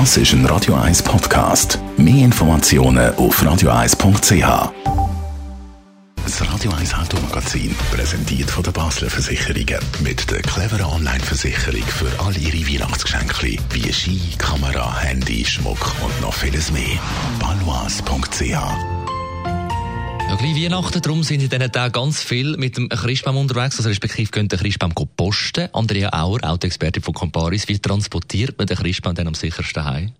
Das ist ein Radio 1 Podcast. Mehr Informationen auf radio1.ch. Das Radio 1 Automagazin, präsentiert von der Basler Versicherungen. Mit der cleveren Online-Versicherung für all Ihre Weihnachtsgeschenke, wie Ski, Kamera, Handy, Schmuck und noch vieles mehr. Balois.ch ja, gleich Weihnachten, darum sind in diesen Tagen ganz viel mit dem Christbaum unterwegs, also respektive können den Christbaum posten. Andrea Auer, Autoexpertin von Comparis, wie transportiert man den Christbaum dann am sichersten heim?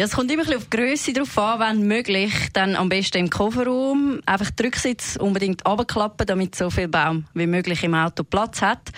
Ja, es kommt immer ein bisschen auf die Grösse drauf an, wenn möglich, dann am besten im Kofferraum. Einfach die Rücksitz unbedingt abklappen, damit so viel Baum wie möglich im Auto Platz hat.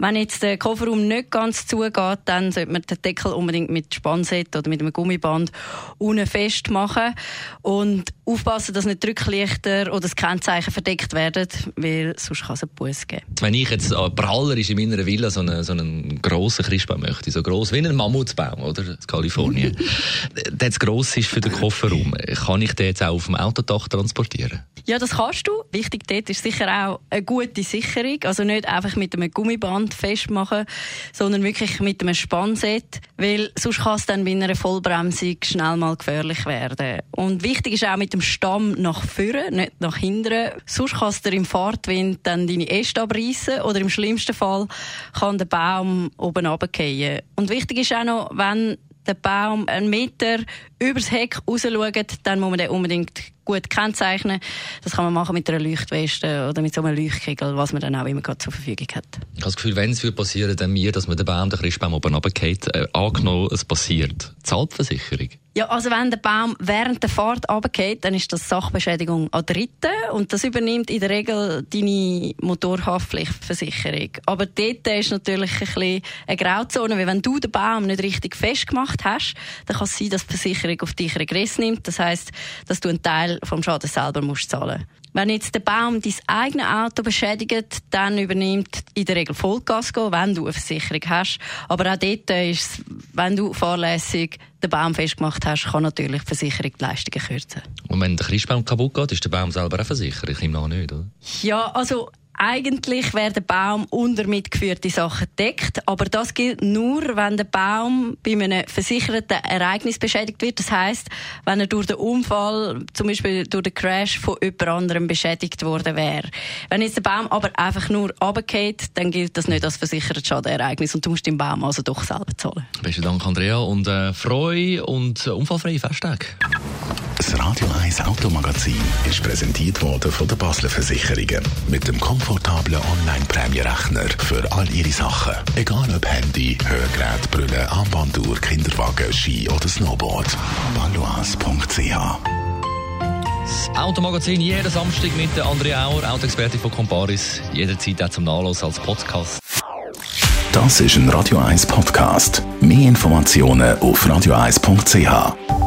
Wenn jetzt der Kofferraum nicht ganz zugeht, dann sollte man den Deckel unbedingt mit Spannset oder mit einem Gummiband unten festmachen und aufpassen, dass nicht die Rücklichter oder das Kennzeichen verdeckt werden, weil sonst kann es einen Bus geben. Wenn ich jetzt prallerisch in meiner Villa so einen, so einen grossen Christbaum möchte, so gross wie ein Mammutbaum, oder? In Kalifornien. der zu gross ist für den Kofferraum, kann ich den jetzt auch auf dem Autodach transportieren? Ja, das kannst du. Wichtig dort ist sicher auch eine gute Sicherung. Also nicht einfach mit einem Gummiband festmachen, sondern wirklich mit einem Spannset, weil sonst kann es dann bei einer Vollbremsung schnell mal gefährlich werden. Und wichtig ist auch mit dem Stamm nach vorne, nicht nach hinten. Sonst kannst du im Fahrtwind dann deine Äste abreißen oder im schlimmsten Fall kann der Baum oben runterfallen. Und wichtig ist auch noch, wenn der Baum einen Meter übers Heck rausschaut, dann muss man den unbedingt gut kennzeichnen. Das kann man machen mit einer Leuchtweste oder mit so einem Leuchtkegel, was man dann auch immer zur Verfügung hat. Ich habe das Gefühl, wenn es passieren dann mir, dass man den Baum, den Christbaum oben runterfällt, äh, angenommen, es passiert. Zahlt Versicherung? Ja, also wenn der Baum während der Fahrt runterfällt, dann ist das Sachbeschädigung an Dritten und das übernimmt in der Regel deine Motorhaftpflichtversicherung. Aber dort ist natürlich ein bisschen eine Grauzone, weil wenn du den Baum nicht richtig festgemacht hast, dann kann es sein, dass die Versicherung auf dich Regress nimmt. Das heißt, dass du einen Teil vom Schaden selber musst zahlen. Wenn jetzt der Baum dein eigenes Auto beschädigt, dann übernimmt in der Regel Vollkasko, wenn du eine Versicherung hast. Aber auch dort ist wenn du fahrlässig den Baum festgemacht hast, kann natürlich die Versicherung die Leistungen kürzen. Und wenn der Christbaum kaputt geht, ist der Baum selber auch versichert? Ich nehme nicht, oder? Ja, also eigentlich wäre der Baum unter mitgeführte Sachen deckt, aber das gilt nur, wenn der Baum bei einem versicherten Ereignis beschädigt wird. Das heißt, wenn er durch den Unfall, zum Beispiel durch den Crash von jemand anderem beschädigt worden wäre. Wenn jetzt der Baum aber einfach nur runtergeht, dann gilt das nicht als versichertes Schadenereignis und du musst den Baum also doch selber zahlen. Besten Dank, Andrea, und äh, freu und unfallfreie Festtage. Das Radio 1 Automagazin ist präsentiert worden von der Basler Versicherungen mit dem komfortablen Online-Prämierechner für all Ihre Sachen. Egal ob Handy, Hörgerät, Brille, Armbanduhr, Kinderwagen, Ski oder Snowboard. Balois.ch das Automagazin jeden Samstag mit der Andrea Auer, Autoexpertin von Comparis. Jederzeit auch zum Nachlassen als Podcast. Das ist ein Radio 1 Podcast. Mehr Informationen auf radio1.ch.